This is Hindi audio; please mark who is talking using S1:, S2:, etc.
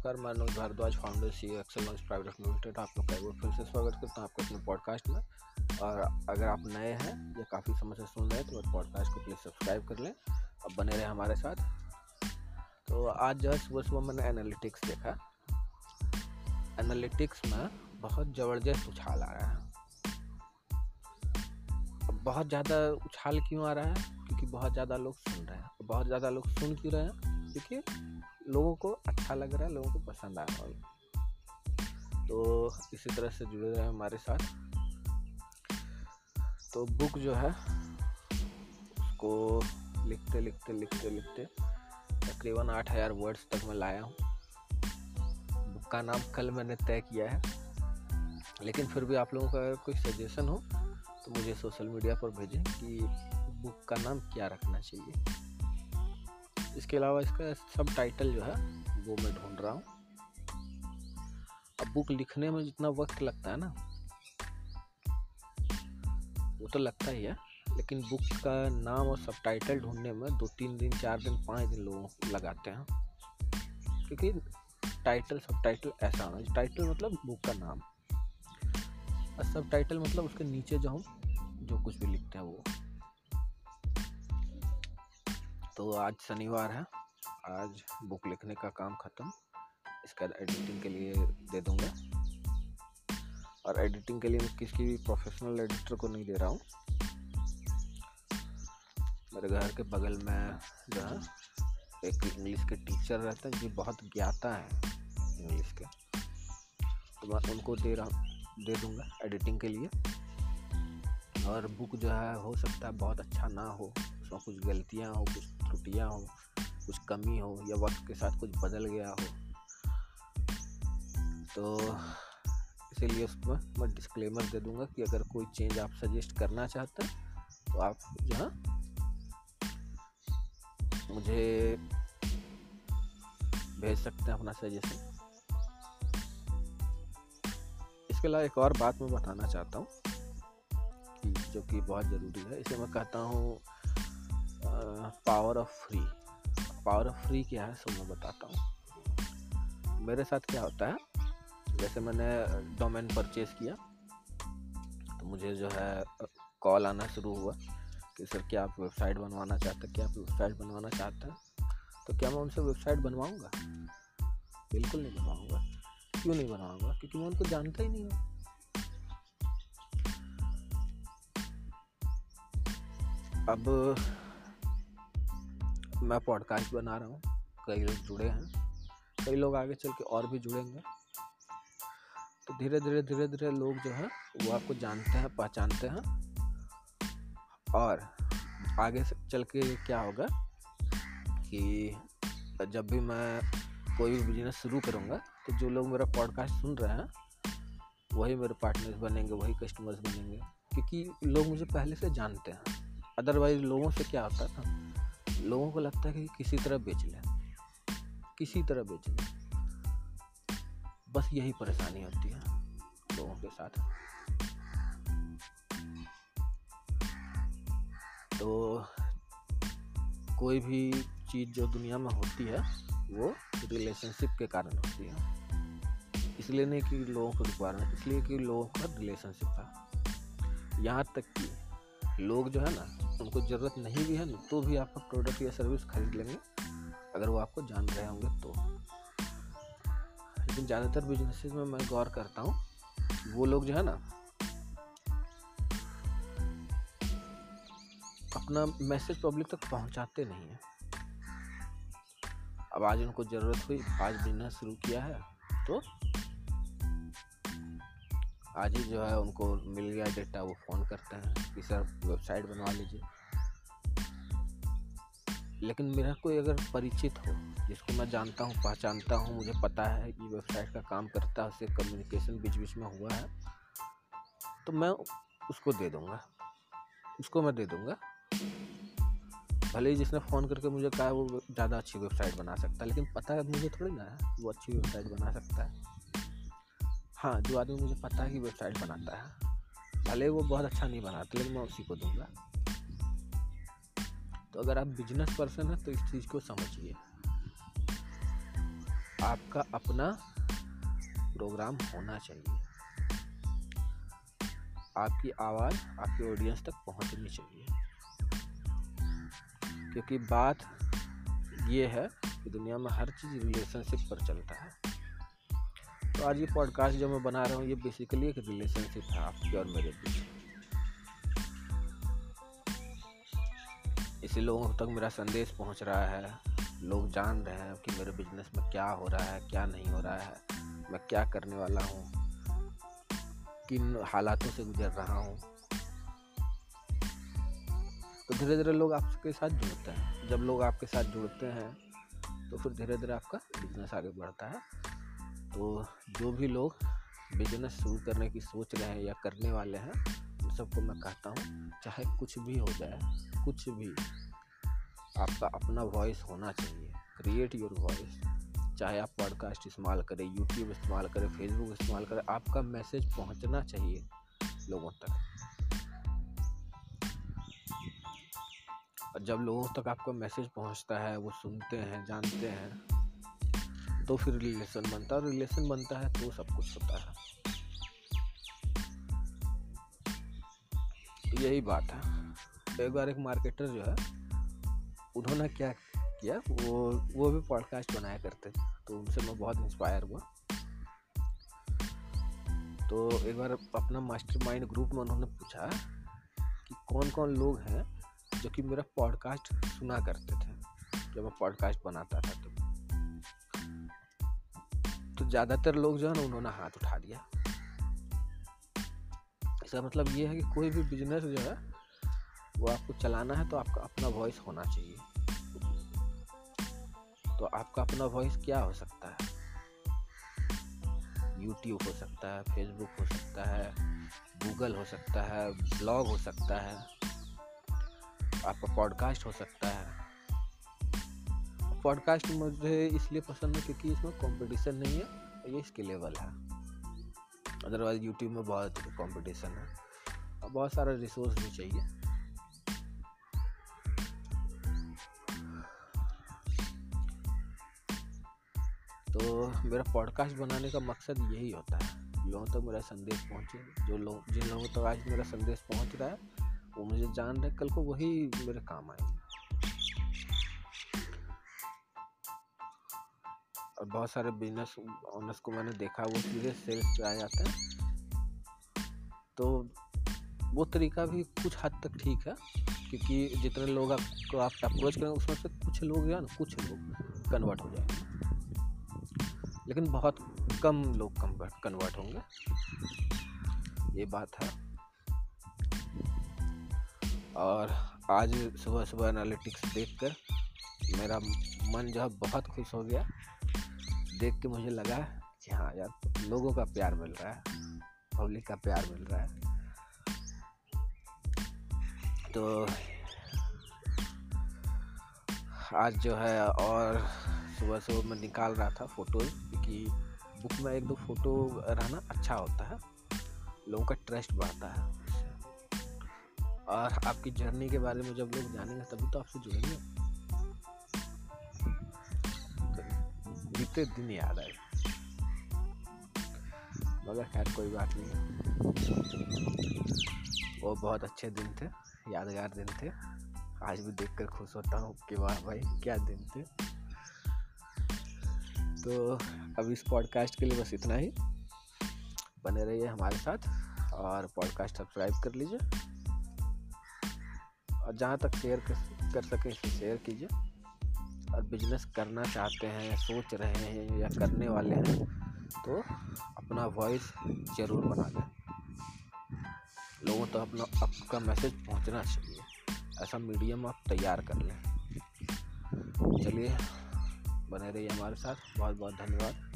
S1: नमस्कार, मैं Anuj Bhardwaj founder C axel launch private limited आप लोग का फिर से स्वागत करता हूँ आपके अपने पॉडकास्ट में। और अगर आप नए हैं या काफ़ी समय से सुन रहे हैं तो मेरे पॉडकास्ट को प्लीज़ सब्सक्राइब कर लें और बने रहें हमारे साथ। तो आज जो है, सुबह सुबह मैंने एनालिटिक्स देखा। एनालिटिक्स में बहुत ज़बरदस्त उछाल आ रहा है। बहुत ज़्यादा उछाल क्यों आ रहा है? क्योंकि बहुत ज़्यादा लोग सुन रहे हैं। बहुत ज़्यादा लोग सुन क्यों रहे हैं? क्योंकि लोगों को अच्छा लग रहा है, लोगों को पसंद आ रहा है। तो इसी तरह से जुड़े रहे हमारे साथ। तो बुक जो है, उसको लिखते लिखते लिखते लिखते तकरीबन आठ हज़ार वर्ड्स तक मैं लाया हूँ। बुक का नाम कल मैंने तय किया है, लेकिन फिर भी आप लोगों का अगर कोई सजेशन हो तो मुझे सोशल मीडिया पर भेजें कि बुक का नाम क्या रखना चाहिए। इसके अलावा इसका सब टाइटल जो है, वो मैं ढूंढ रहा हूँ। अब बुक लिखने में जितना वक्त लगता है ना, वो तो लगता ही है, लेकिन बुक का नाम और सब टाइटल ढूँढने में दो तीन दिन, चार दिन, पाँच दिन लोग लगाते हैं। क्योंकि टाइटल सब टाइटल ऐसा होना टाइटल मतलब बुक का नाम। और सब टाइटल मतलब उसके नीचे जो हम, जो कुछ भी लिखते हैं वो। तो आज शनिवार है। आज बुक लिखने का काम ख़त्म। इसका एडिटिंग के लिए दे दूँगा। और एडिटिंग के लिए मैं किसी भी प्रोफेशनल एडिटर को नहीं दे रहा हूँ। मेरे घर के बगल में जो है, एक इंग्लिश के टीचर रहते हैं, जो बहुत ज्ञाता है इंग्लिश के। तो मैं उनको दे रहा, दे दूँगा एडिटिंग के लिए। और बुक जो है, हो सकता है बहुत अच्छा ना हो, उसमें कुछ गलतियाँ हो, कुछ त्रुटियाँ हो, कुछ कमी हो या वक्त के साथ कुछ बदल गया हो तो इसीलिए उसमें मैं डिस्क्लेमर दे दूँगा कि अगर कोई चेंज आप सजेस्ट करना चाहते हैं तो आप जो है, मुझे भेज सकते हैं अपना सजेशन इसके अलावा एक और बात मैं बताना चाहता हूँ, कि जो कि बहुत ज़रूरी है, इसे मैं कहता हूँ power of free power of free क्या है, सब मैं बताता हूँ। मेरे साथ क्या होता है, जैसे मैंने डोमेन परचेज़ किया तो मुझे जो है कॉल आना शुरू हुआ कि सर क्या आप वेबसाइट बनवाना चाहते हैं, क्या आप वेबसाइट बनवाना चाहते हैं? तो क्या मैं उनसे वेबसाइट बनवाऊँगा? बिल्कुल नहीं बनवाऊँगा। क्यों नहीं बनवाऊँगा? क्योंकि मैं उनको जानता ही नहीं हूँ। अब मैं पॉडकास्ट बना रहा हूँ। कई लोग जुड़े हैं। कई लोग आगे चल के और भी जुड़ेंगे। तो धीरे धीरे धीरे धीरे लोग जो है, वो आपको जानते हैं, पहचानते हैं। और आगे से चल के क्या होगा कि जब भी मैं कोई भी बिज़नेस शुरू करूँगा तो जो लोग मेरा पॉडकास्ट सुन रहे हैं, वही मेरे पार्टनर्स बनेंगे, वही कस्टमर्स बनेंगे। क्योंकि लोग मुझे पहले से जानते हैं। अदरवाइज़ लोगों से क्या होता था? लोगों को लगता है कि किसी तरह बेच लें। किसी तरह बेच लें। बस यही परेशानी होती है लोगों के साथ। तो कोई भी चीज़ जो दुनिया में होती है, वो रिलेशनशिप के कारण होती है। इसलिए नहीं कि लोगों को रिक्वायरमेंट इसलिए कि लोगों का रिलेशनशिप है यहाँ तक कि लोग जो है ना उनको ज़रूरत नहीं भी है तो भी आपका प्रोडक्ट या सर्विस खरीद लेंगे। अगर वो आपको जान रहे होंगे तो। लेकिन ज़्यादातर बिजनेसेस में मैं गौर करता हूँ, वो लोग जो है ना, अपना मैसेज पब्लिक तक पहुँचाते नहीं हैं। अब आज उनको ज़रूरत हुई, आज बिज़नेस शुरू किया है तो आज ही जो है उनको मिल गया डेटा, वो फ़ोन करते हैं कि सर वेबसाइट बनवा लीजिए। लेकिन मेरा कोई अगर परिचित हो, जिसको मैं जानता हूँ, पहचानता हूँ, मुझे पता है कि वेबसाइट का काम करता है, उससे कम्युनिकेशन बीच बीच में हुआ है तो मैं उसको दे दूँगा। उसको मैं दे दूँगा। भले ही जिसने फ़ोन करके मुझे कहा वो ज़्यादा अच्छी वेबसाइट बना सकता है, लेकिन पता है मुझे थोड़ी ना है, वो अच्छी वेबसाइट बना सकता है। हाँ जो आदमी मुझे पता है कि वेबसाइट बनाता है। भले वो बहुत अच्छा नहीं बनाता, लेकिन मैं उसी को दूँगा। तो अगर आप बिज़नेस पर्सन हैं तो इस चीज़ को समझिए। आपका अपना प्रोग्राम होना चाहिए। आपकी आवाज़ आपकी ऑडियंस तक पहुंचनी चाहिए। क्योंकि बात ये है कि दुनिया में हर चीज़ रिलेशनशिप पर चलता है। तो आज ये पॉडकास्ट जो मैं बना रहा हूँ, ये बेसिकली एक रिलेशनशिप है आपके और मेरे बीच इसी लोगों तक मेरा संदेश पहुँच रहा है। लोग जान रहे हैं कि मेरे बिज़नेस में क्या हो रहा है, क्या नहीं हो रहा है। मैं क्या करने वाला हूँ? किन हालातों से गुजर रहा हूँ? तो धीरे धीरे लोग आपके साथ जुड़ते हैं। जब लोग आपके साथ जुड़ते हैं तो फिर धीरे धीरे आपका बिज़नेस आगे बढ़ता है। तो जो भी लोग बिज़नेस शुरू करने की सोच रहे हैं या करने वाले हैं, उन सबको मैं कहता हूँ, चाहे कुछ भी हो जाए, कुछ भी आपका अपना वॉइस होना चाहिए। क्रिएट योर वॉइस चाहे आप पॉडकास्ट इस्तेमाल करें यूट्यूब इस्तेमाल करें फेसबुक इस्तेमाल करें, आपका मैसेज पहुँचना चाहिए लोगों तक। और जब लोगों तक आपका मैसेज पहुँचता है, वो सुनते हैं, जानते हैं तो फिर रिलेशन बनता है। रिलेशन बनता है तो सब कुछ होता है। तो यही बात है। एक बार एक मार्केटर जो है, उन्होंने क्या किया, वो वो भी पॉडकास्ट बनाया करते थे। तो उनसे मैं बहुत इंस्पायर हुआ। तो एक बार अपना मास्टर माइंड ग्रुप में उन्होंने पूछा कि कौन कौन लोग हैं जो कि मेरा पॉडकास्ट सुना करते थे, जब मैं पॉडकास्ट बनाता था तो तो ज़्यादातर लोग जो है ना, उन्होंने हाथ उठा दिया इसका मतलब ये है कि कोई भी बिज़नेस जो है, वो आपको चलाना है तो आपका अपना वॉइस होना चाहिए। तो आपका अपना वॉइस क्या हो सकता है? यूट्यूब हो सकता है फेसबुक हो सकता है गूगल हो सकता है ब्लॉग हो सकता है, आपका पॉडकास्ट हो सकता है। पॉडकास्ट मुझे इसलिए पसंद है क्योंकि इसमें कंपटीशन नहीं है ये इसके लेवल है। अदरवाइज़ यूट्यूब में बहुत कंपटीशन है और बहुत सारा रिसोर्स भी चाहिए। तो मेरा पॉडकास्ट बनाने का मकसद यही होता है। लोगों तक तो मेरा संदेश पहुँचे। जो लोग, जिन लोगों तक तो आज मेरा संदेश पहुँच रहा है, वो मुझे जान रहे कल को वही मेरे काम आएँगे। और बहुत सारे बिज़नेस ऑनर्स को मैंने देखा, वो सीधे सेल्स पे आ जाते हैं। तो वो तरीका भी कुछ हद तक ठीक है, क्योंकि जितने लोग आपको आप अप्रोच करेंगे, उसमें से कुछ लोग या ना, कुछ लोग कन्वर्ट हो जाएँगे। लेकिन बहुत कम लोग कन्वर्ट कन्वर्ट होंगे। ये बात है। और आज सुबह सुबह एनालिटिक्स देखकर मेरा मन जो है बहुत खुश हो गया। देख के मुझे लगा कि हाँ यार, लोगों का प्यार मिल रहा है पब्लिक का प्यार मिल रहा है। तो आज जो है और सुबह सुबह मैं निकाल रहा था फ़ोटो क्योंकि बुक में एक दो फ़ोटो रहना अच्छा होता है। लोगों का ट्रस्ट बढ़ता है। और आपकी जर्नी के बारे में जब लोग जानेंगे, तभी तो आपसे जुड़ेंगे। बीते दिन याद आए मगर खैर, कोई बात नहीं। वो बहुत अच्छे दिन थे, यादगार दिन थे। आज भी देखकर खुश होता हूँ कि वाह भाई, क्या दिन थे। तो अब इस पॉडकास्ट के लिए बस इतना ही। बने रहिए हमारे साथ और पॉडकास्ट सब्सक्राइब कर लीजिए। और जहाँ तक शेयर कर सके शेयर कीजिए। बिज़नेस करना चाहते हैं, सोच रहे हैं या करने वाले हैं तो अपना वॉइस ज़रूर बना लें। लोगों तक तो अपना, आपका मैसेज पहुँचना चाहिए। ऐसा मीडियम आप तैयार कर लें। चलिए, बने रहिए हमारे साथ। बहुत बहुत धन्यवाद।